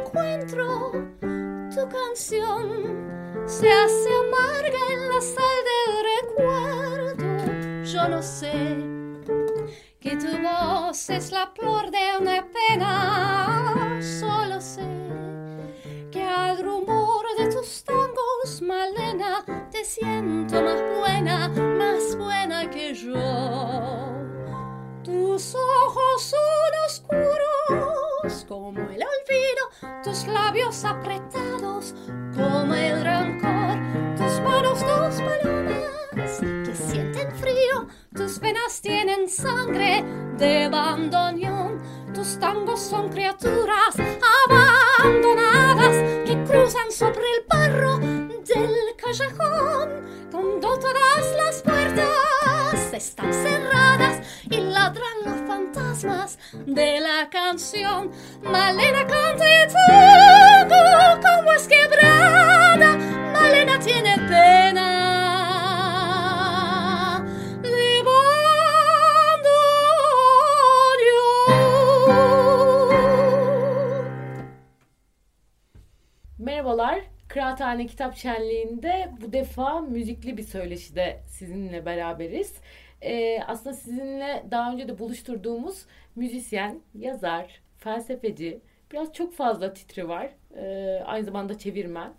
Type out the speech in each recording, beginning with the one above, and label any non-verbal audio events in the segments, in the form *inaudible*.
Encuentro. Tu canción se hace amarga en la sal del recuerdo. Yo no sé que tu voz es la flor de una pena. Solo sé que al rumor de tus tangos, Malena, te siento más buena, más buena que yo. Tus ojos son oscuros como tus labios apretados como el rancor, tus manos dos palomas que sienten frío, tus venas tienen sangre de bandoneón, tus tangos son criaturas abandonadas cruzan sobre el barro del callejón, cuando todas las puertas están cerradas y ladran los fantasmas de la canción. Malena canta y tango como es quebrada. Malena tiene pena Kıraathane Kitap Şenliği'nde bu defa müzikli bir söyleşide sizinle beraberiz. Ee, aslında sizinle daha önce de buluşturduğumuz müzisyen, yazar, felsefeci, biraz çok fazla titri var. Ee, aynı zamanda çevirmen.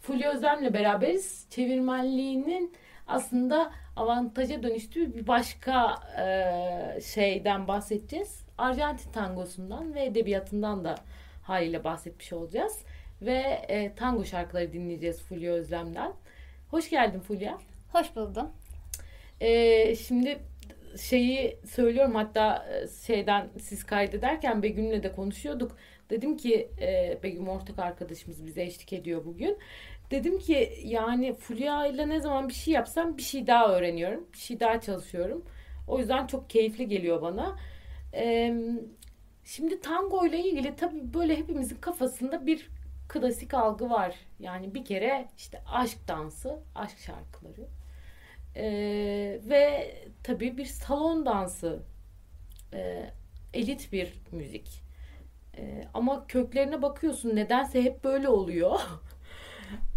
Fulya Özlem'le beraberiz. Çevirmenliğinin aslında avantaja dönüştüğü bir başka e, şeyden bahsedeceğiz. Arjantin tangosundan ve edebiyatından da haliyle bahsetmiş olacağız. Ve e, tango şarkıları dinleyeceğiz Fulya Özlem'den. Hoş geldin Fulya. Hoş buldum. E, şimdi şeyi söylüyorum hatta e, şeyden siz kaydederken Begüm'le de konuşuyorduk. Dedim ki e, Begüm ortak arkadaşımız bize eşlik ediyor bugün. Dedim ki yani Fulya ile ne zaman bir şey yapsam bir şey daha öğreniyorum. Bir şey daha çalışıyorum. O yüzden çok keyifli geliyor bana. E, şimdi tango ile ilgili tabii böyle hepimizin kafasında bir klasik algı var. Yani bir kere işte aşk dansı, aşk şarkıları. Ee, ve tabii bir salon dansı. Ee, elit bir müzik. Ee, ama köklerine bakıyorsun nedense hep böyle oluyor. *laughs*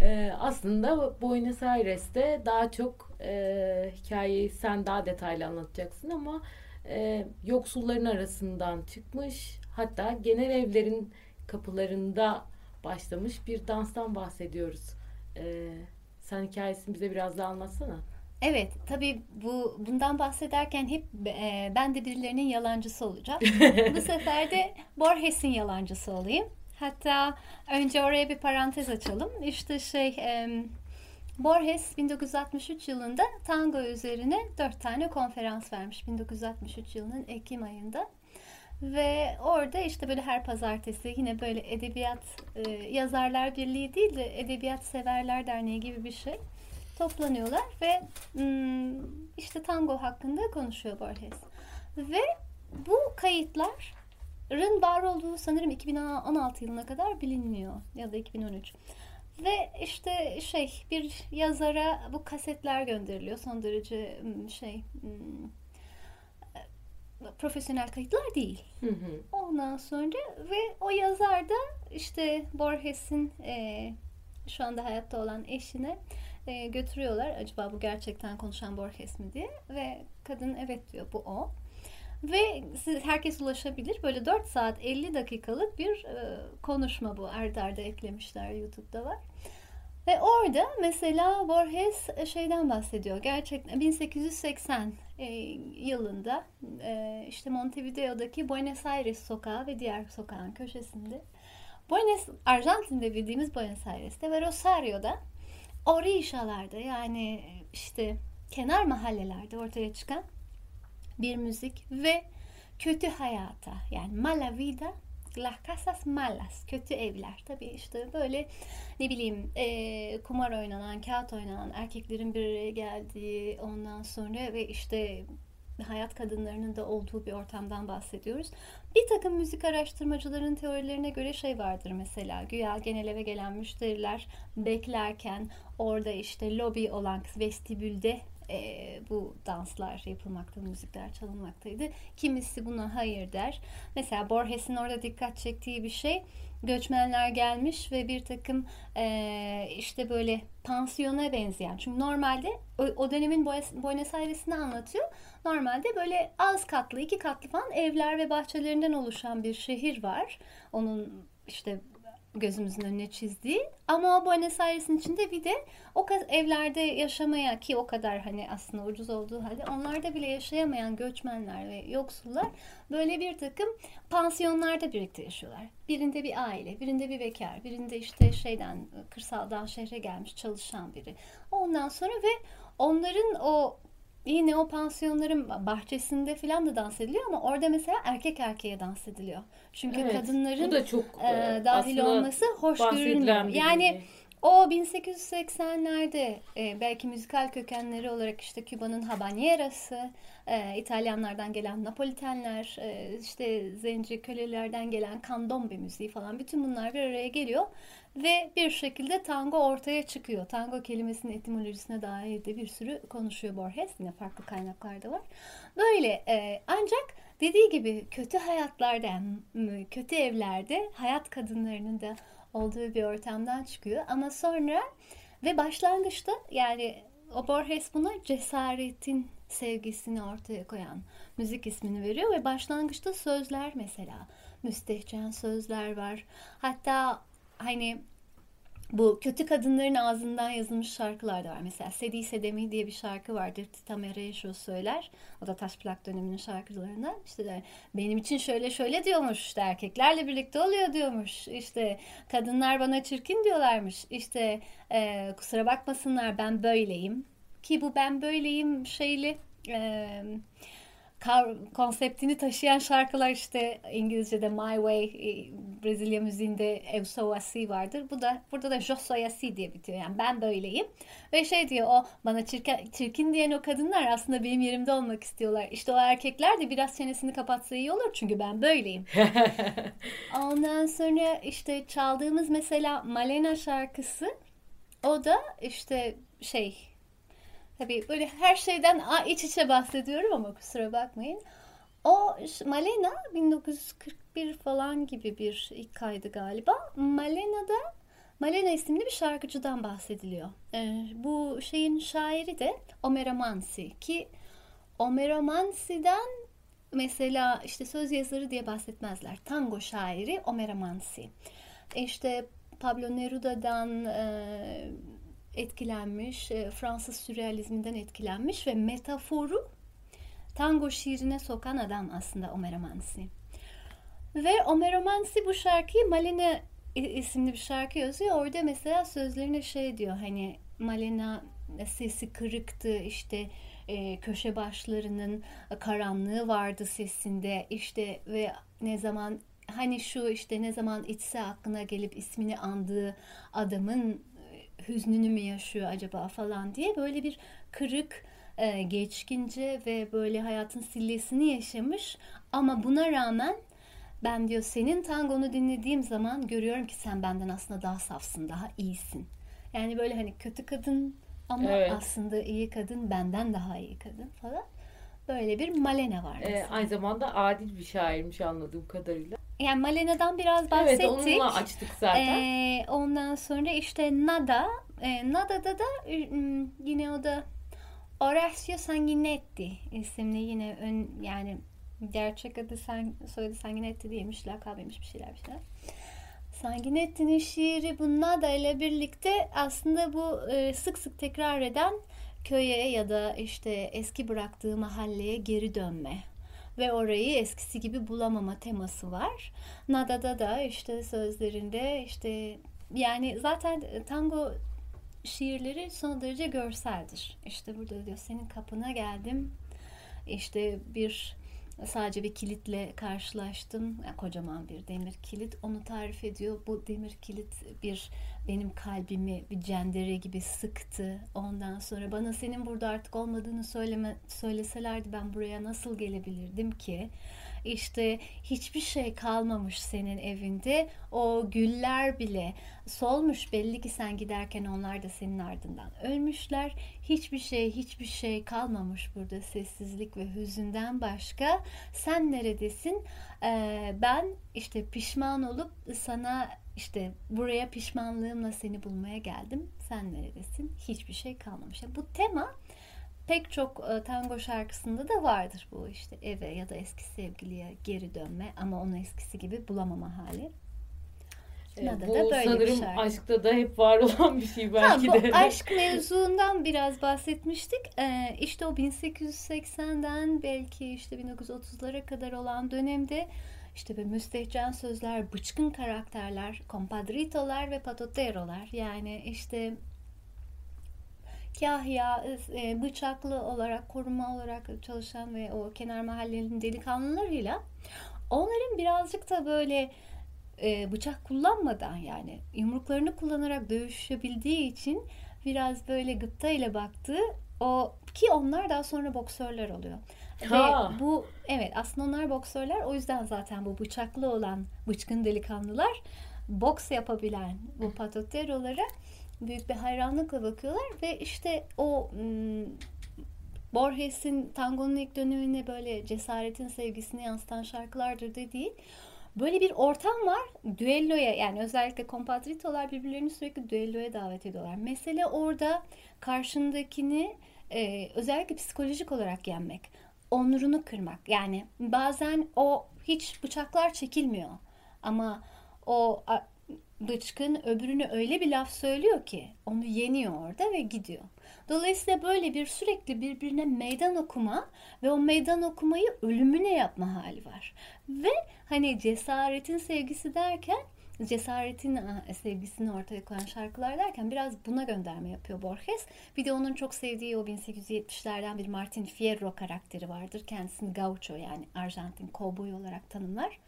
Ee, aslında Buenos Aires'te daha çok e, hikayeyi sen daha detaylı anlatacaksın ama e, yoksulların arasından çıkmış hatta genel evlerin kapılarında başlamış bir danstan bahsediyoruz. Ee, sen hikayesini bize biraz daha anlatsana. Evet, tabii bu bundan bahsederken hep e, ben de birilerinin yalancısı olacağım. *laughs* bu sefer de Borges'in yalancısı olayım. Hatta önce oraya bir parantez açalım. İşte şey e, Borges 1963 yılında tango üzerine dört tane konferans vermiş. 1963 yılının Ekim ayında. Ve orada işte böyle her pazartesi yine böyle edebiyat e, yazarlar birliği değil de edebiyat severler derneği gibi bir şey toplanıyorlar ve hmm, işte tango hakkında konuşuyor Borges. Ve bu kayıtların var olduğu sanırım 2016 yılına kadar bilinmiyor ya da 2013. Ve işte şey bir yazara bu kasetler gönderiliyor son derece hmm, şey hmm, profesyonel kayıtlar değil. Hı hı. Ondan sonra ve o yazar da işte Borges'in e, şu anda hayatta olan eşine e, götürüyorlar. Acaba bu gerçekten konuşan Borges mi diye ve kadın evet diyor bu o. Ve siz, herkes ulaşabilir. Böyle 4 saat 50 dakikalık bir e, konuşma bu. Arda arda eklemişler YouTube'da var. Ve orada mesela Borges şeyden bahsediyor. Gerçekten 1880 e, yılında e, işte Montevideo'daki Buenos Aires sokağı ve diğer sokağın köşesinde Buenos Arjantin'de bildiğimiz Buenos Aires'te ve Rosario'da orişalarda yani işte kenar mahallelerde ortaya çıkan bir müzik ve kötü hayata yani mala vida las casas malas kötü evler tabii işte böyle ne bileyim e, kumar oynanan kağıt oynanan erkeklerin bir araya geldiği ondan sonra ve işte hayat kadınlarının da olduğu bir ortamdan bahsediyoruz. Bir takım müzik araştırmacıların teorilerine göre şey vardır mesela güya genel eve gelen müşteriler beklerken orada işte lobi olan vestibülde e, bu danslar yapılmakta, müzikler çalınmaktaydı. Kimisi buna hayır der. Mesela Borges'in orada dikkat çektiği bir şey göçmenler gelmiş ve bir takım e, işte böyle pansiyona benzeyen. Çünkü normalde o, o dönemin Buenos Aires'ini anlatıyor. Normalde böyle az katlı, iki katlı falan evler ve bahçelerinden oluşan bir şehir var. Onun işte gözümüzün önüne çizdiği. Ama o Buenos Aires'in içinde bir de o evlerde yaşamaya ki o kadar hani aslında ucuz olduğu halde onlarda bile yaşayamayan göçmenler ve yoksullar böyle bir takım pansiyonlarda birlikte yaşıyorlar. Birinde bir aile, birinde bir bekar, birinde işte şeyden kırsaldan şehre gelmiş çalışan biri. Ondan sonra ve onların o yine o pansiyonların bahçesinde falan da dans ediliyor ama orada mesela erkek erkeğe dans ediliyor. Çünkü evet, kadınların da çok, e, dahil olması hoş görünmüyor. Yani o 1880'lerde e, belki müzikal kökenleri olarak işte Küba'nın habanierası, e, İtalyanlardan gelen Napolitenler, e, işte zenci kölelerden gelen kandombe müziği falan bütün bunlar bir araya geliyor ve bir şekilde tango ortaya çıkıyor. Tango kelimesinin etimolojisine dair de bir sürü konuşuyor Borges. Yine farklı kaynaklarda var. Böyle e, ancak dediği gibi kötü hayatlarda, kötü evlerde hayat kadınlarının da olduğu bir ortamdan çıkıyor. Ama sonra ve başlangıçta yani o Borges buna cesaretin sevgisini ortaya koyan müzik ismini veriyor ve başlangıçta sözler mesela müstehcen sözler var. Hatta hani bu kötü kadınların ağzından yazılmış şarkılar da var. Mesela Sedi Sedemi diye bir şarkı vardır. Tita Mereşo söyler. O da taş plak döneminin şarkılarından. İşte de, benim için şöyle şöyle diyormuş. İşte erkeklerle birlikte oluyor diyormuş. İşte kadınlar bana çirkin diyorlarmış. İşte e, kusura bakmasınlar ben böyleyim. Ki bu ben böyleyim şeyli... E, konseptini taşıyan şarkılar işte İngilizce'de My Way, e, Brezilya müziğinde Eu Sou Assim vardır. Bu da burada da Je Sou Assim diye bitiyor. Yani ben böyleyim. Ve şey diyor o bana çirkin, çirkin diyen o kadınlar aslında benim yerimde olmak istiyorlar. İşte o erkekler de biraz çenesini kapatsa iyi olur çünkü ben böyleyim. *laughs* Ondan sonra işte çaldığımız mesela Malena şarkısı o da işte şey Tabii böyle her şeyden iç içe bahsediyorum ama kusura bakmayın. O Malena 1941 falan gibi bir ilk kaydı galiba. Malena'da Malena isimli bir şarkıcıdan bahsediliyor. Ee, bu şeyin şairi de Omer Amansi ki Omer Amansi'den mesela işte söz yazarı diye bahsetmezler. Tango şairi Omer Amansi. İşte Pablo Neruda'dan e, etkilenmiş, e, Fransız sürrealizminden etkilenmiş ve metaforu tango şiirine sokan adam aslında Omer Amansi. Ve Omer Amansi bu şarkıyı Malena isimli bir şarkı yazıyor. Orada mesela sözlerine şey diyor hani Malena sesi kırıktı işte e, köşe başlarının karanlığı vardı sesinde işte ve ne zaman hani şu işte ne zaman içse aklına gelip ismini andığı adamın hüznünü mü yaşıyor acaba falan diye böyle bir kırık e, geçkince ve böyle hayatın sillesini yaşamış ama buna rağmen ben diyor senin tangonu dinlediğim zaman görüyorum ki sen benden aslında daha safsın, daha iyisin. Yani böyle hani kötü kadın ama evet. aslında iyi kadın, benden daha iyi kadın falan. Böyle bir Malena var. Ee, aynı zamanda adil bir şairmiş anladığım kadarıyla. Yani Malena'dan biraz bahsettik. Evet onunla açtık zaten. Ee, ondan sonra işte Nada. E, Nada'da da yine o da Orazio Sanguinetti isimli yine ön, yani gerçek adı sen, soyadı Sanguinetti değilmiş, lakabıymış bir şeyler bir şeyler. Sanguinetti'nin şiiri bu Nada ile birlikte aslında bu e, sık sık tekrar eden köye ya da işte eski bıraktığı mahalleye geri dönme ve orayı eskisi gibi bulamama teması var. Nada'da da işte sözlerinde işte yani zaten tango şiirleri son derece görseldir. İşte burada diyor senin kapına geldim. İşte bir sadece bir kilitle karşılaştım. Yani kocaman bir demir kilit. Onu tarif ediyor. Bu demir kilit bir benim kalbimi bir cendere gibi sıktı. Ondan sonra bana senin burada artık olmadığını söyleme, söyleselerdi ben buraya nasıl gelebilirdim ki? İşte hiçbir şey kalmamış senin evinde. O güller bile solmuş. Belli ki sen giderken onlar da senin ardından ölmüşler. Hiçbir şey, hiçbir şey kalmamış burada sessizlik ve hüzünden başka. Sen neredesin? Ee, ben işte pişman olup sana işte buraya pişmanlığımla seni bulmaya geldim. Sen neredesin? Hiçbir şey kalmamış. Yani bu tema pek çok e, tango şarkısında da vardır bu işte eve ya da eski sevgiliye geri dönme ama onu eskisi gibi bulamama hali. E, bu da böyle sanırım bir şarkı. aşkta da hep var olan bir şey belki ha, bu de. aşk mevzuundan biraz bahsetmiştik. Ee, işte o 1880'den belki işte 1930'lara kadar olan dönemde işte böyle müstehcen sözler, bıçkın karakterler, compadritolar ve patoterolar yani işte kahya, e, bıçaklı olarak, koruma olarak çalışan ve o kenar mahallenin delikanlılarıyla onların birazcık da böyle e, bıçak kullanmadan yani yumruklarını kullanarak dövüşebildiği için biraz böyle gıpta ile baktığı o ki onlar daha sonra boksörler oluyor. Ha. Ve bu evet aslında onlar boksörler o yüzden zaten bu bıçaklı olan bıçkın delikanlılar boks yapabilen bu patoterolara büyük bir hayranlıkla bakıyorlar ve işte o Borges'in tangonun ilk dönemine böyle cesaretin sevgisini yansıtan şarkılardır dediği böyle bir ortam var. Düelloya yani özellikle kompatritolar birbirlerini sürekli düelloya davet ediyorlar. Mesele orada karşındakini e, özellikle psikolojik olarak yenmek. Onurunu kırmak. Yani bazen o hiç bıçaklar çekilmiyor. Ama o bıçkın öbürünü öyle bir laf söylüyor ki onu yeniyor orada ve gidiyor. Dolayısıyla böyle bir sürekli birbirine meydan okuma ve o meydan okumayı ölümüne yapma hali var. Ve hani cesaretin sevgisi derken cesaretin sevgisini ortaya koyan şarkılar derken biraz buna gönderme yapıyor Borges. Bir de onun çok sevdiği o 1870'lerden bir Martin Fierro karakteri vardır. Kendisini gaucho yani Arjantin kovboy olarak tanımlar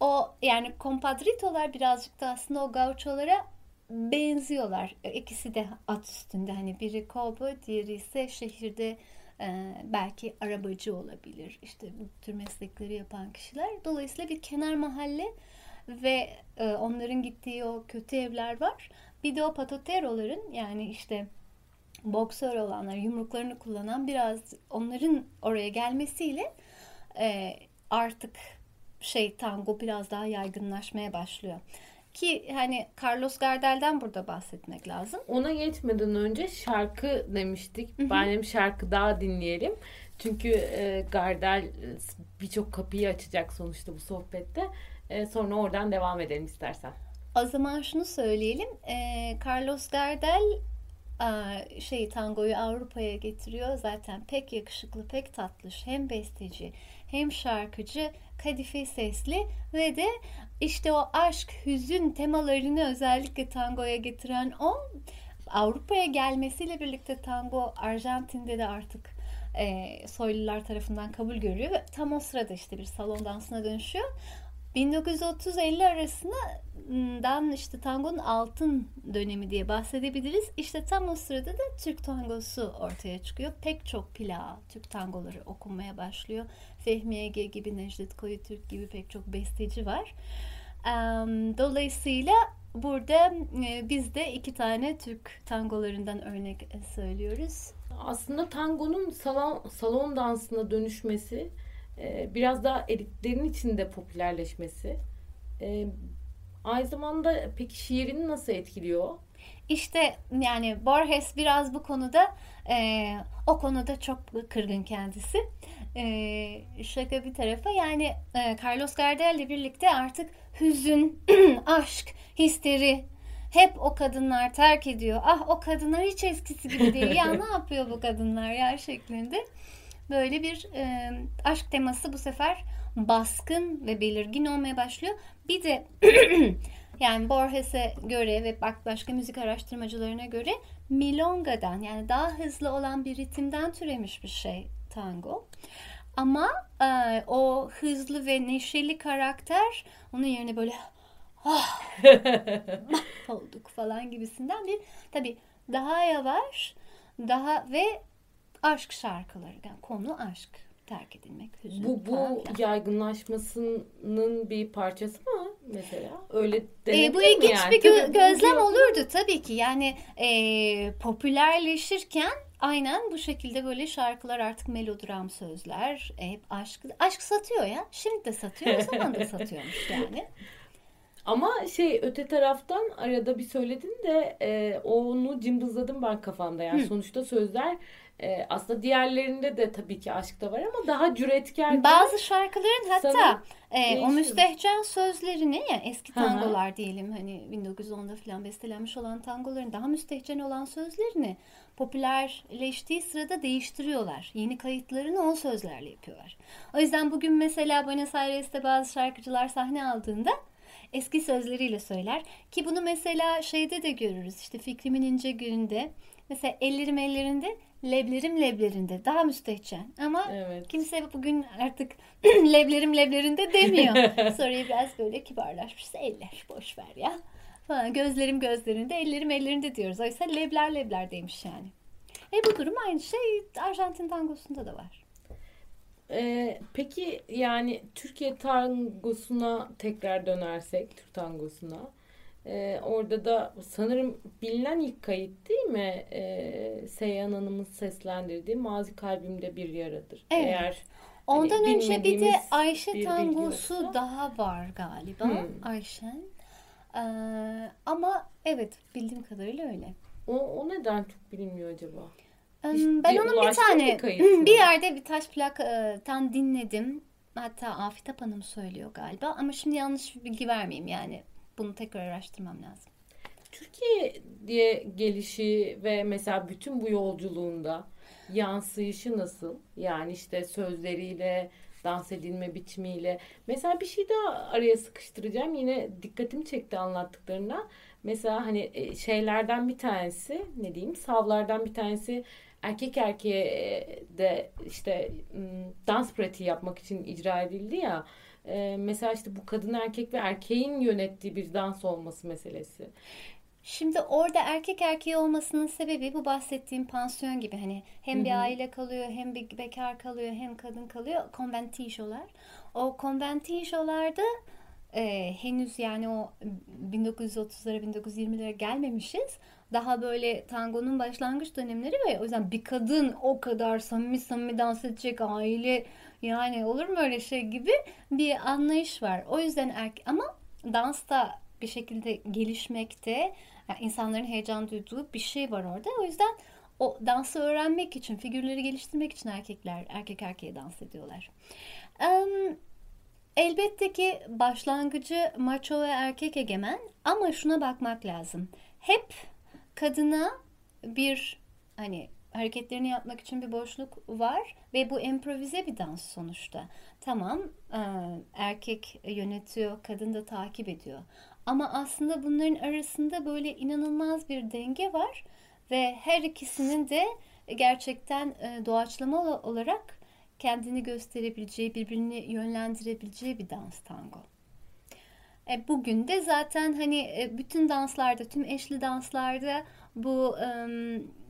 o yani kompadritolar birazcık da aslında o gaucholara benziyorlar. İkisi de at üstünde hani biri kovboy diğeri ise şehirde e, belki arabacı olabilir. İşte bu tür meslekleri yapan kişiler. Dolayısıyla bir kenar mahalle ve e, onların gittiği o kötü evler var. Bir de o patoteroların yani işte boksör olanlar yumruklarını kullanan biraz onların oraya gelmesiyle e, artık şey tango biraz daha yaygınlaşmaya başlıyor. Ki hani Carlos Gardel'den burada bahsetmek lazım. Ona geçmeden önce şarkı demiştik. Hı. şarkı daha dinleyelim. Çünkü e, Gardel birçok kapıyı açacak sonuçta bu sohbette. E, sonra oradan devam edelim istersen. O zaman şunu söyleyelim. E, Carlos Gardel şey tangoyu Avrupa'ya getiriyor. Zaten pek yakışıklı, pek tatlış. Hem besteci hem şarkıcı, kadife sesli ve de işte o aşk, hüzün temalarını özellikle tangoya getiren o. Avrupa'ya gelmesiyle birlikte tango Arjantin'de de artık e, soylular tarafından kabul görüyor ve tam o sırada işte bir salon dansına dönüşüyor. 1930-50 arasından işte tangonun altın dönemi diye bahsedebiliriz. İşte tam o sırada da Türk tangosu ortaya çıkıyor. Pek çok plağa Türk tangoları okunmaya başlıyor. Fehmi Ege gibi, Necdet Koyutürk gibi pek çok besteci var. Dolayısıyla burada biz de iki tane Türk tangolarından örnek söylüyoruz. Aslında tangonun salon, salon dansına dönüşmesi e, biraz daha elitlerin içinde popülerleşmesi. E, aynı zamanda peki şiirini nasıl etkiliyor? İşte yani Borges biraz bu konuda e, o konuda çok kırgın kendisi. E, şaka bir tarafa yani e, Carlos Gardel ile birlikte artık hüzün, *clears throat* aşk, histeri hep o kadınlar terk ediyor. Ah o kadınlar hiç eskisi gibi değil. ya *laughs* ne yapıyor bu kadınlar ya şeklinde. Böyle bir e, aşk teması bu sefer baskın ve belirgin olmaya başlıyor. Bir de *clears throat* yani Borges'e göre ve bak başka müzik araştırmacılarına göre milonga'dan yani daha hızlı olan bir ritimden türemiş bir şey tango. Ama e, o hızlı ve neşeli karakter onun yerine böyle ah, *laughs* olduk falan gibisinden bir tabi daha yavaş daha ve aşk şarkıları yani konu aşk terk edilmek hüzün bu bu falan. yaygınlaşmasının bir parçası mı mesela öyle e, bu ilginç yani? bir gö- gözlem olurdu tabii ki yani e, popülerleşirken aynen bu şekilde böyle şarkılar artık melodram sözler e, hep aşk aşk satıyor ya şimdi de satıyor o zaman da satıyormuş *laughs* yani ama şey öte taraftan arada bir söyledin de e, onu cımbızladım ben kafamda. Yani Hı. sonuçta sözler e, aslında diğerlerinde de tabii ki aşk da var ama daha cüretkar. Bazı şarkıların hatta e, o müstehcen sözlerini yani eski tangolar Aha. diyelim hani 1910'da falan bestelenmiş olan tangoların daha müstehcen olan sözlerini popülerleştiği sırada değiştiriyorlar. Yeni kayıtlarını o sözlerle yapıyorlar. O yüzden bugün mesela Buenos Aires'te bazı şarkıcılar sahne aldığında eski sözleriyle söyler. Ki bunu mesela şeyde de görürüz. İşte Fikrimin ince gününde. Mesela ellerim ellerinde, leblerim leblerinde. Daha müstehcen. Ama evet. kimse bugün artık *clears throat* leblerim leblerinde demiyor. *laughs* Sonra biraz böyle kibarlaşmışsa eller boş ver ya. Falan. Gözlerim gözlerinde, ellerim ellerinde diyoruz. Oysa lebler lebler demiş yani. E bu durum aynı şey Arjantin tangosunda da var. Ee, peki yani Türkiye tangosuna tekrar dönersek, Türk tangosuna. Ee, orada da sanırım bilinen ilk kayıt değil mi? Ee, Seyhan Hanım'ın seslendirdiği Mazi Kalbimde Bir Yaradır. Evet. Eğer Ondan hani önce bir de Ayşe bir tangosu daha var galiba. Hmm. Ayşen. Ee, ama evet bildiğim kadarıyla öyle. O, o neden çok bilinmiyor acaba? ben onun bir tane *laughs* bir yerde bir taş plaktan dinledim. Hatta Afet Hanım söylüyor galiba ama şimdi yanlış bir bilgi vermeyeyim yani. Bunu tekrar araştırmam lazım. Türkiye diye gelişi ve mesela bütün bu yolculuğunda yansıyışı nasıl? Yani işte sözleriyle, dans edilme biçimiyle. Mesela bir şey daha araya sıkıştıracağım. Yine dikkatimi çekti anlattıklarına. Mesela hani e, şeylerden bir tanesi ne diyeyim savlardan bir tanesi erkek erkeğe de işte dans pratiği yapmak için icra edildi ya. Mesela işte bu kadın erkek ve erkeğin yönettiği bir dans olması meselesi. Şimdi orada erkek erkeği olmasının sebebi bu bahsettiğim pansiyon gibi hani hem bir aile kalıyor hem bir bekar kalıyor hem kadın kalıyor konventijolar. O konventijolarda e, henüz yani o 1930'lara 1920'lere gelmemişiz daha böyle tangonun başlangıç dönemleri ve o yüzden bir kadın o kadar samimi samimi dans edecek aile yani olur mu öyle şey gibi bir anlayış var. O yüzden erkek ama dansta bir şekilde gelişmekte yani insanların heyecan duyduğu bir şey var orada. O yüzden o dansı öğrenmek için, figürleri geliştirmek için erkekler erkek erkeğe dans ediyorlar. Um, elbette ki başlangıcı maço ve erkek egemen ama şuna bakmak lazım. Hep kadına bir hani hareketlerini yapmak için bir boşluk var ve bu improvize bir dans sonuçta. Tamam e, erkek yönetiyor, kadın da takip ediyor. Ama aslında bunların arasında böyle inanılmaz bir denge var ve her ikisinin de gerçekten e, doğaçlama olarak kendini gösterebileceği, birbirini yönlendirebileceği bir dans tango. E, bugün de zaten hani bütün danslarda, tüm eşli danslarda bu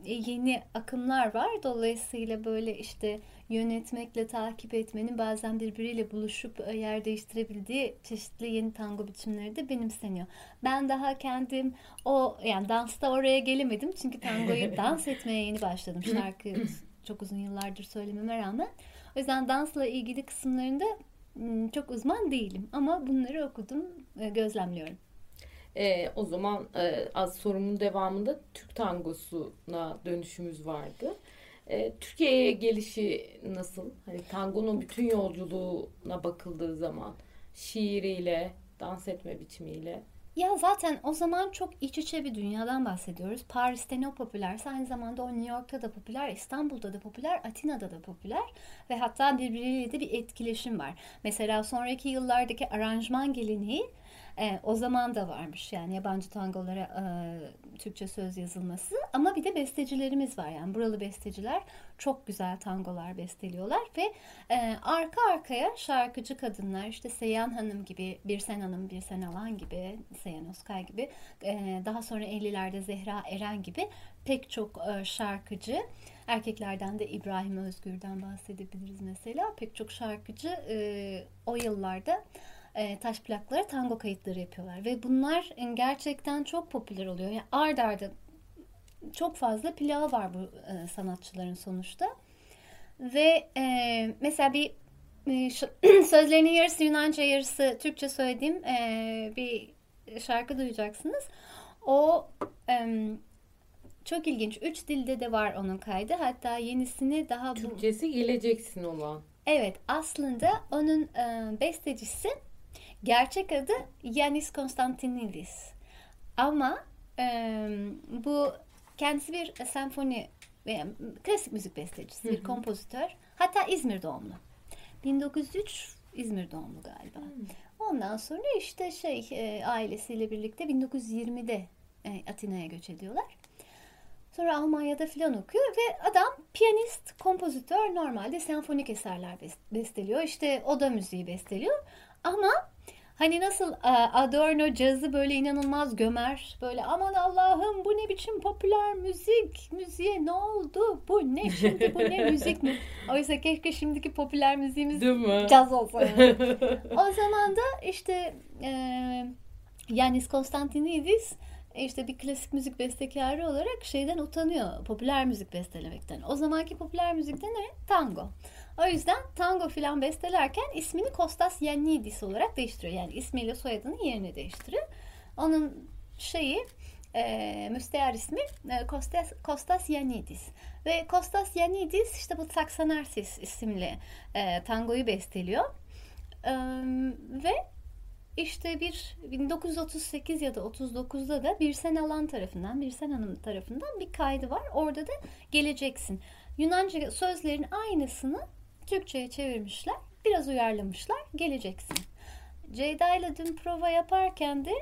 yeni akımlar var. Dolayısıyla böyle işte yönetmekle takip etmenin bazen birbiriyle buluşup e, yer değiştirebildiği çeşitli yeni tango biçimleri de benimseniyor. Ben daha kendim o yani dansta oraya gelemedim çünkü tangoyu *laughs* dans etmeye yeni başladım. Şarkı *clears throat* çok uzun yıllardır söylememe rağmen. O yüzden dansla ilgili kısımlarında çok uzman değilim ama bunları okudum, e, gözlemliyorum. E, o zaman e, az sorumun devamında Türk tangosuna dönüşümüz vardı. E, Türkiye'ye gelişi nasıl? Hani tangonun bütün yolculuğuna bakıldığı zaman şiiriyle, dans etme biçimiyle. Ya zaten o zaman çok iç içe bir dünyadan bahsediyoruz. Paris'te ne popülerse aynı zamanda o New York'ta da popüler, İstanbul'da da popüler, Atina'da da popüler ve hatta birbiriyle de bir etkileşim var. Mesela sonraki yıllardaki aranjman geleneği e, o zaman da varmış yani yabancı tangolara e, Türkçe söz yazılması. Ama bir de bestecilerimiz var yani buralı besteciler çok güzel tangolar besteliyorlar ve e, arka arkaya şarkıcı kadınlar işte Seyhan Hanım gibi, Birsen Hanım, Birsen Alan gibi, Seyhan Oskay gibi e, daha sonra 50'lerde Zehra Eren gibi pek çok e, şarkıcı Erkeklerden de İbrahim Özgür'den bahsedebiliriz mesela. Pek çok şarkıcı e, o yıllarda e, taş plaklara tango kayıtları yapıyorlar. Ve bunlar gerçekten çok popüler oluyor. Yani ard arda çok fazla plağı var bu e, sanatçıların sonuçta. Ve e, mesela bir e, *clears throat* sözlerinin yarısı Yunanca yarısı Türkçe söylediğim e, bir şarkı duyacaksınız. O e, çok ilginç. Üç dilde de var onun kaydı. Hatta yenisini daha... Türkçesi geleceksin olan. Evet. Aslında onun e, bestecisi Gerçek adı Yanis Konstantinidis. Ama e, bu kendisi bir senfoni veya klasik müzik bestecisi, bir kompozitör. Hatta İzmir doğumlu. 1903 İzmir doğumlu galiba. Ondan sonra işte şey e, ailesiyle birlikte 1920'de e, Atina'ya göç ediyorlar. Sonra Almanya'da filan okuyor ve adam piyanist, kompozitör normalde senfonik eserler besteliyor. İşte oda müziği besteliyor. Ama Hani nasıl e, Adorno cazı böyle inanılmaz gömer. Böyle aman Allah'ım bu ne biçim popüler müzik. Müziğe ne oldu? Bu ne şimdi bu ne müzik mi? *laughs* Oysa keşke şimdiki popüler müziğimiz caz olsa. Yani. *laughs* o zaman da işte e, Yanis Konstantinidis işte bir klasik müzik bestekarı olarak şeyden utanıyor. Popüler müzik bestelemekten. O zamanki popüler müzikte ne? Tango. O yüzden tango filan bestelerken ismini Kostas Yannidis olarak değiştiriyor. Yani ismiyle soyadını yerine değiştiriyor. Onun şeyi e, müstehar ismi e, Kostas, Kostas Yannidis. Ve Kostas Yannidis işte bu Saksanarsis isimli e, tangoyu besteliyor. E, ve işte bir 1938 ya da 39'da da Birsen Alan tarafından, Birsen Hanım tarafından bir kaydı var. Orada da geleceksin. Yunanca sözlerin aynısını Türkçe'ye çevirmişler. Biraz uyarlamışlar. Geleceksin. Ceyda ile dün prova yaparken de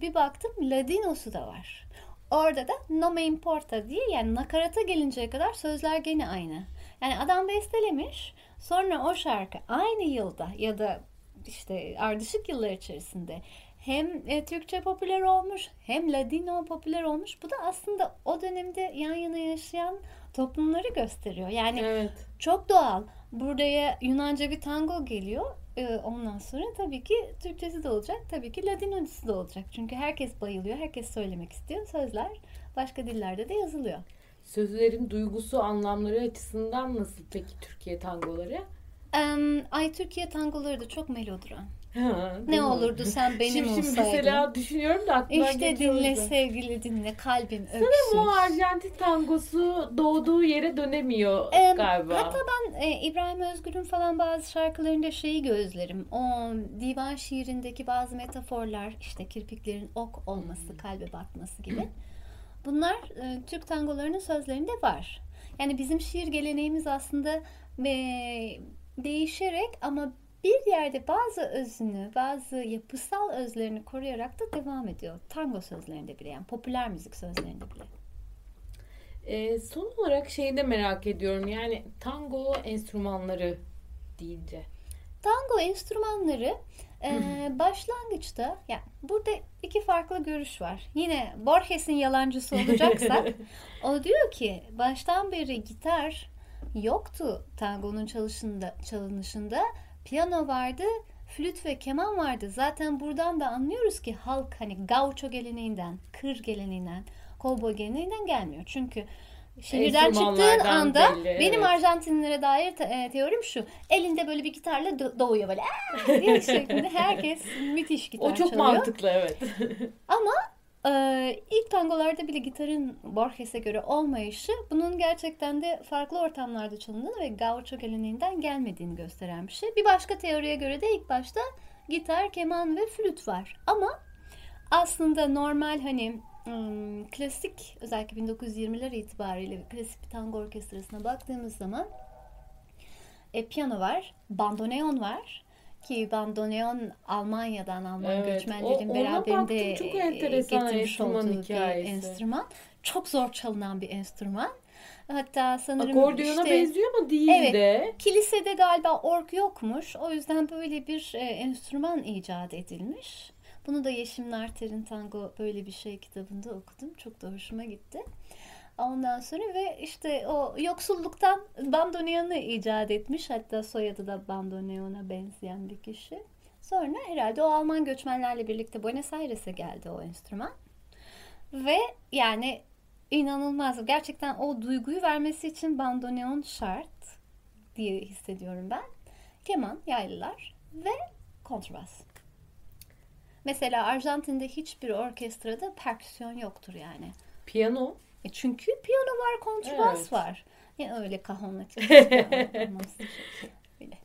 bir baktım Ladinosu da var. Orada da no me importa diye yani nakarata gelinceye kadar sözler gene aynı. Yani adam bestelemiş. Sonra o şarkı aynı yılda ya da işte ardışık yıllar içerisinde hem e, Türkçe popüler olmuş hem Ladino popüler olmuş. Bu da aslında o dönemde yan yana yaşayan toplumları gösteriyor. Yani evet. çok doğal. Buraya Yunanca bir tango geliyor. Ee, ondan sonra tabii ki Türkçesi de olacak. Tabii ki Ladinocası da olacak. Çünkü herkes bayılıyor. Herkes söylemek istiyor. Sözler başka dillerde de yazılıyor. Sözlerin duygusu, anlamları açısından nasıl peki Türkiye tangoları? Um, ay Türkiye tangoları da çok melodram. Ha, ne olurdu sen benim şimdi, olsaydın. Şimdi mesela düşünüyorum da aklıma İşte dinle sevgili dinle kalbim öksür. Sanırım o Arjantin tangosu doğduğu yere dönemiyor ee, galiba. Hatta ben e, İbrahim Özgür'ün falan bazı şarkılarında şeyi gözlerim. O divan şiirindeki bazı metaforlar işte kirpiklerin ok olması, kalbe batması gibi. Bunlar e, Türk tangolarının sözlerinde var. Yani bizim şiir geleneğimiz aslında e, değişerek ama bir yerde bazı özünü, bazı yapısal özlerini koruyarak da devam ediyor. Tango sözlerinde bile yani popüler müzik sözlerinde bile. E, son olarak şeyi de merak ediyorum. Yani tango enstrümanları deyince. Tango enstrümanları Ee, başlangıçta yani burada iki farklı görüş var. Yine Borges'in yalancısı olacaksak *laughs* o diyor ki baştan beri gitar yoktu tangonun çalışında, çalınışında. Piyano vardı, flüt ve keman vardı. Zaten buradan da anlıyoruz ki halk hani gaucho geleneğinden, kır geleneğinden, kovboy geleneğinden gelmiyor. Çünkü Şehirden çıktığın anda belli, benim evet. Arjantinlilere dair te- e, teorim şu. Elinde böyle bir gitarla do- doğuyor böyle. "Aa!" diye şeklinde herkes müthiş gitar O çok çalıyor. mantıklı evet. Ama e, ilk tangolarda bile gitarın Borges'e göre olmayışı bunun gerçekten de farklı ortamlarda çalındığını ve gaucho geleneğinden gelmediğini gösteren bir şey. Bir başka teoriye göre de ilk başta gitar, keman ve flüt var. Ama aslında normal hani ım, klasik özellikle 1920'ler itibariyle klasik bir tango orkestrasına baktığımız zaman e, piyano var, bandoneon var ki bandoneon Almanya'dan Alman Evet, göçmenlerin o- beraberinde baktım, çok e, enteresan getirmiş olduğu hikayesi. bir enstrüman. Çok zor çalınan bir enstrüman. Hatta sanırım Akordeona işte benziyor ama değil Evet. de. kilisede galiba ork yokmuş. O yüzden böyle bir e, enstrüman icat edilmiş. Bunu da Yeşim Narter'in Tango böyle bir şey kitabında okudum. Çok da hoşuma gitti. Ondan sonra ve işte o yoksulluktan bandoneonu icat etmiş. Hatta soyadı da bandoneona benzeyen bir kişi. Sonra herhalde o Alman göçmenlerle birlikte Buenos Aires'e geldi o enstrüman. Ve yani inanılmaz. Gerçekten o duyguyu vermesi için bandoneon şart diye hissediyorum ben. Keman, yaylılar ve kontrbas. Mesela Arjantin'de hiçbir orkestrada perküsyon yoktur yani. Piyano. E çünkü piyano var, kontrbas Evet. var. Ya öyle kahonla. *laughs* Öyle.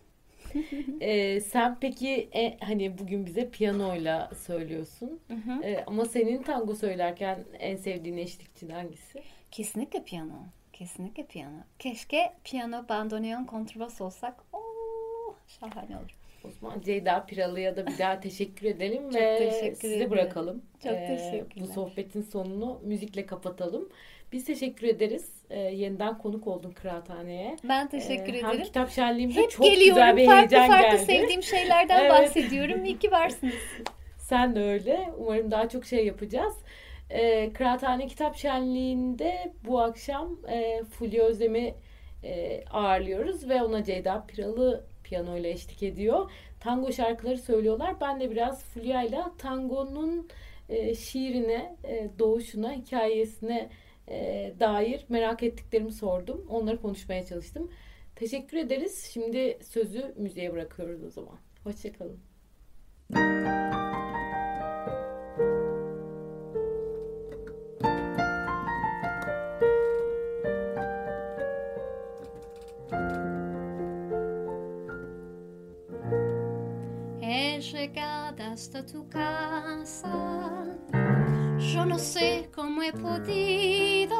Ee, *laughs* sen peki e, hani bugün bize piyanoyla söylüyorsun. Hı hı. Ee, ama senin tango söylerken en sevdiğin eşlikçin hangisi? Kesinlikle piyano. Kesinlikle piyano. Keşke piyano, bandoneon, kontrbas olsak. Oo, şahane olur. O zaman Ceyda Piralı'ya da bir daha teşekkür edelim ve teşekkür sizi ederim. bırakalım. Çok Ee, teşekkürler. Bu sohbetin sonunu müzikle kapatalım. Biz teşekkür ederiz. Ee, yeniden konuk oldun Kıraathane'ye. Ben teşekkür Ee, ederim. Hem kitap şenliğimde Hep çok güzel geliyorum. bir Farklı heyecan farklı geldi. sevdiğim şeylerden Evet. bahsediyorum. İyi ki varsınız. *laughs* Sen de öyle. Umarım daha çok şey yapacağız. Ee, Kıraathane Kitap Şenliği'nde bu akşam e, Fulya Özlem'i e, ağırlıyoruz ve ona Ceyda Piralı piyano ile eşlik ediyor. Tango şarkıları söylüyorlar. Ben de biraz Fulya ile tangonun e, şiirine, e, doğuşuna, hikayesine e, dair merak ettiklerimi sordum. Onları konuşmaya çalıştım. Teşekkür ederiz. Şimdi sözü müziğe bırakıyoruz o zaman. Hoşçakalın. He llegado hasta tu casa. Yo no sé cómo he podido.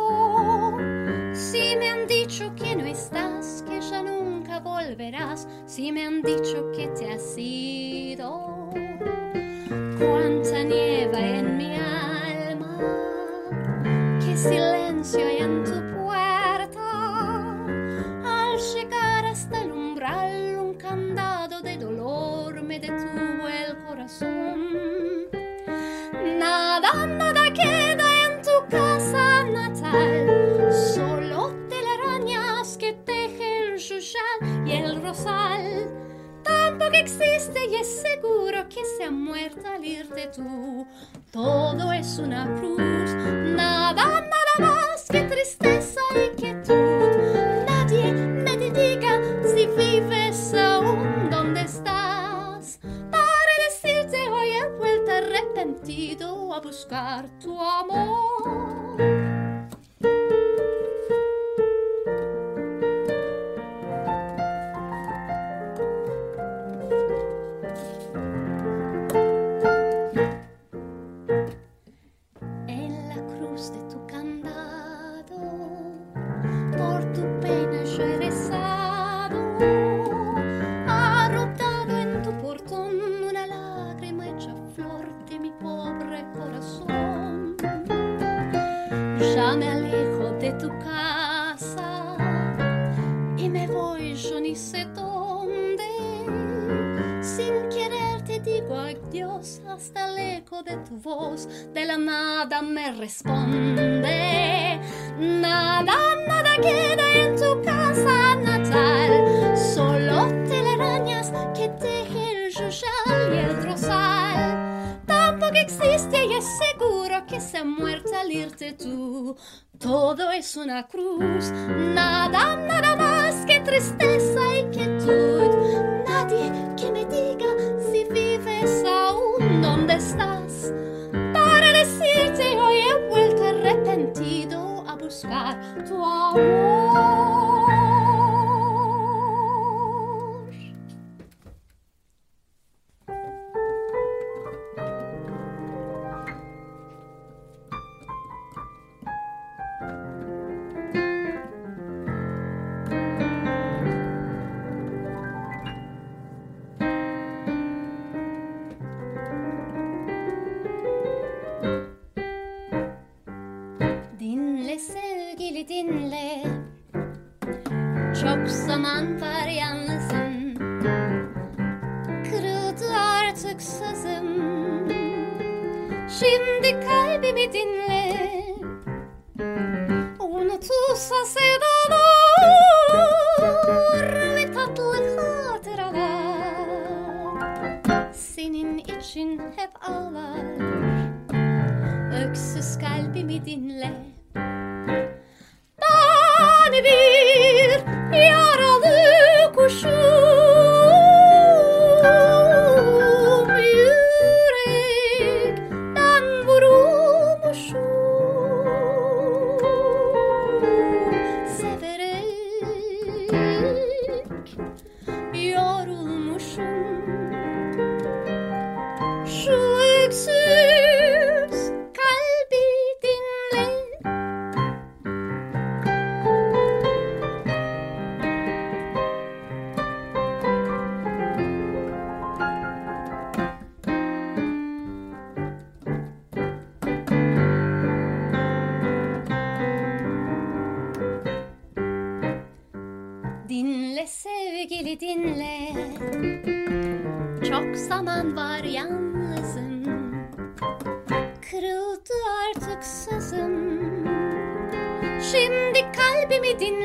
Si me han dicho que no estás, que ya nunca volverás. Si me han dicho que te has ido. Cuánta nieve en mi alma. Qué silencio hay en tu natal, solo telarañas que teje el yuyal y el rosal. Tampoco existe y es seguro que se ha muerto al irte tú. Todo es una cruz, nada, nada más que tristeza y quietud. Nadie me diga si vives aún donde estás. Para decirte hoy he vuelto arrepentido a buscar tu amor. Hasta el eco de tu voz. De la nada me responde. Nada, nada queda en tu casa natal. Solo telarañas que teje el yuyal y el rosal. Tampoco existe y es seguro que se ha muerto al irte tú. Todo es una cruz, nada, nada más que tristeza y quietud. Nadie que me diga si vives aún estas. Para decirte hoy he vuelto arrepentido a buscar tu amor só sei Şimdi kalbimi dinle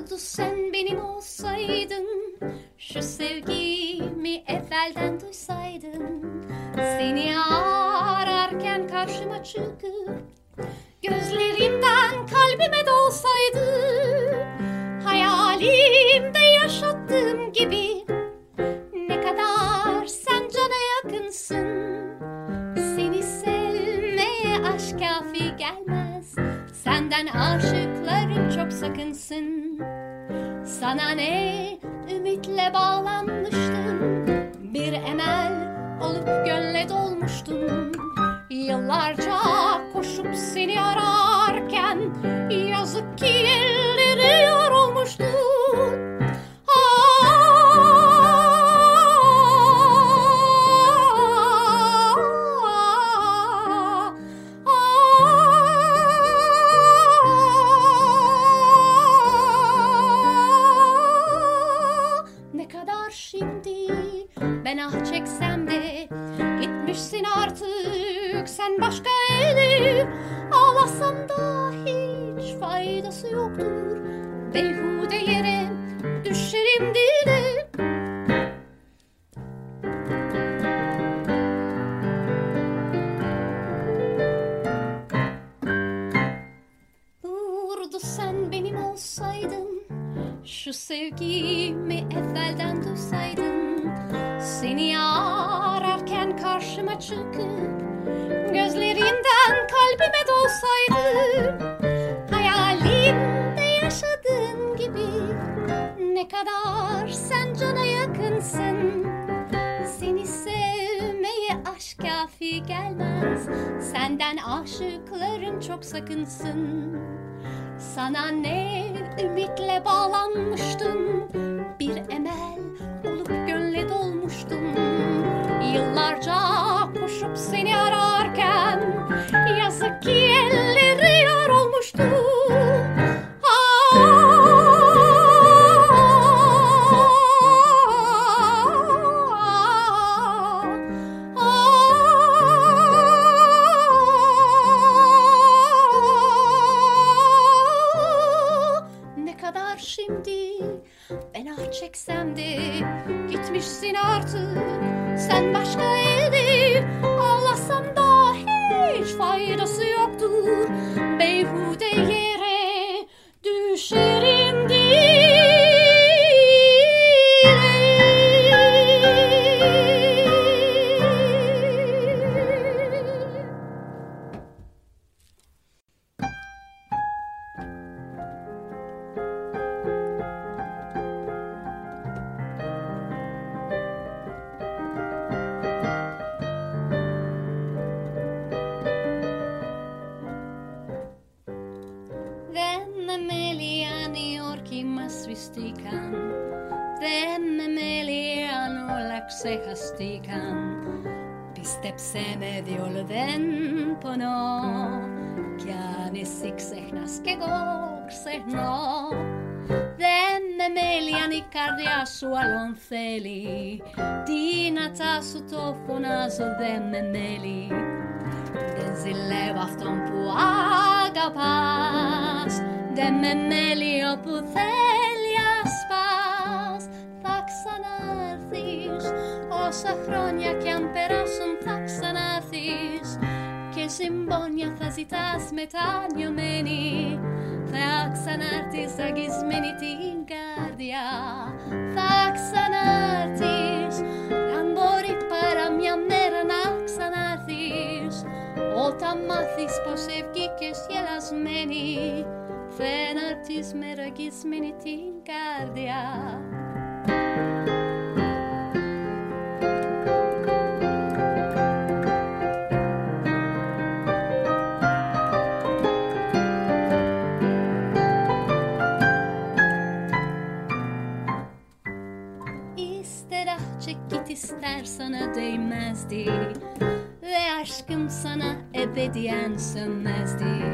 olurdu sen benim olsaydın Şu sevgimi evvelden duysaydın Seni ararken karşıma çıkıp Gözlerinden kalbime dolsaydı Hayalimde yaşattığım gibi çok sakınsın. Sana ne? Ümitle bağlanmıştım. Bir emel olup gönle dolmuştum. Yıllarca koşup seni ararken Yazık ki elleri yorulmuştu sen başka eli Ağlasam da hiç faydası yoktur. Beyhude yere düşerim dile Senden aşıkların çok sakınsın. Sana ne ümitle bağlanmıştım. Bir emel olup gönle dolmuştum. Yıllarca koşup seni ararken Yazık ki elleri yar olmuştu çeksem de Gitmişsin artık. Sen başka καρδιά σου άλλον θέλει Τι να τσάσου το φωνάζω δε με μέλει. Δεν ζηλεύω αυτόν που αγαπάς. Δε με μέλει όπου θέλει ασπάς Θα ξανάρθεις όσα χρόνια κι αν περάσουν θα ξανάρθεις. Και συμπόνια θα ζητάς μετανιωμένη θα ξανάρθεις αγγισμένη την καρδιά θα ξανάρθεις. Αν μπορεί παρά μια μέρα να ξανάρθεις. Όταν μάθεις πως ευκήκες γελασμένη Φαίναρτης με ραγισμένη την καρδιά sana değmezdi. Ve aşkım sana ebediyen sönmezdi.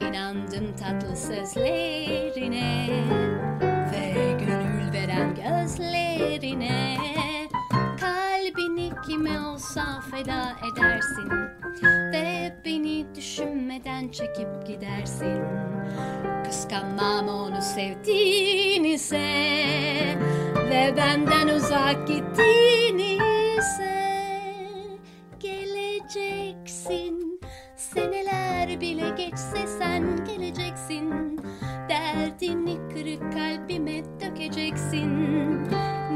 İnandım tatlı sözlerine Ve gönül veren gözlerine. Kalbini kime olsa feda edersin Ve beni düşünmeden çekip gidersin. Kıskanmam onu sevdiğinize Ve benden uzak gittiğinizse Seneler bile geçse sen geleceksin. Derdini kırık kalbime dökeceksin.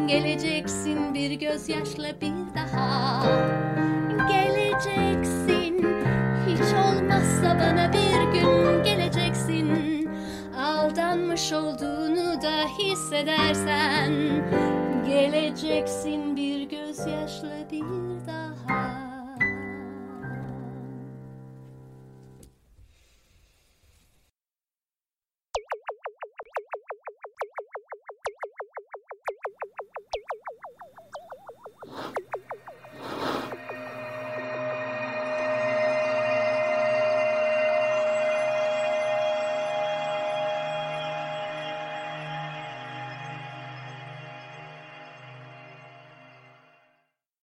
Geleceksin bir gözyaşla bir daha. Geleceksin. Hiç olmazsa bana bir gün geleceksin. Aldanmış olduğunu da hissedersen Geleceksin bir gözyaşla bir daha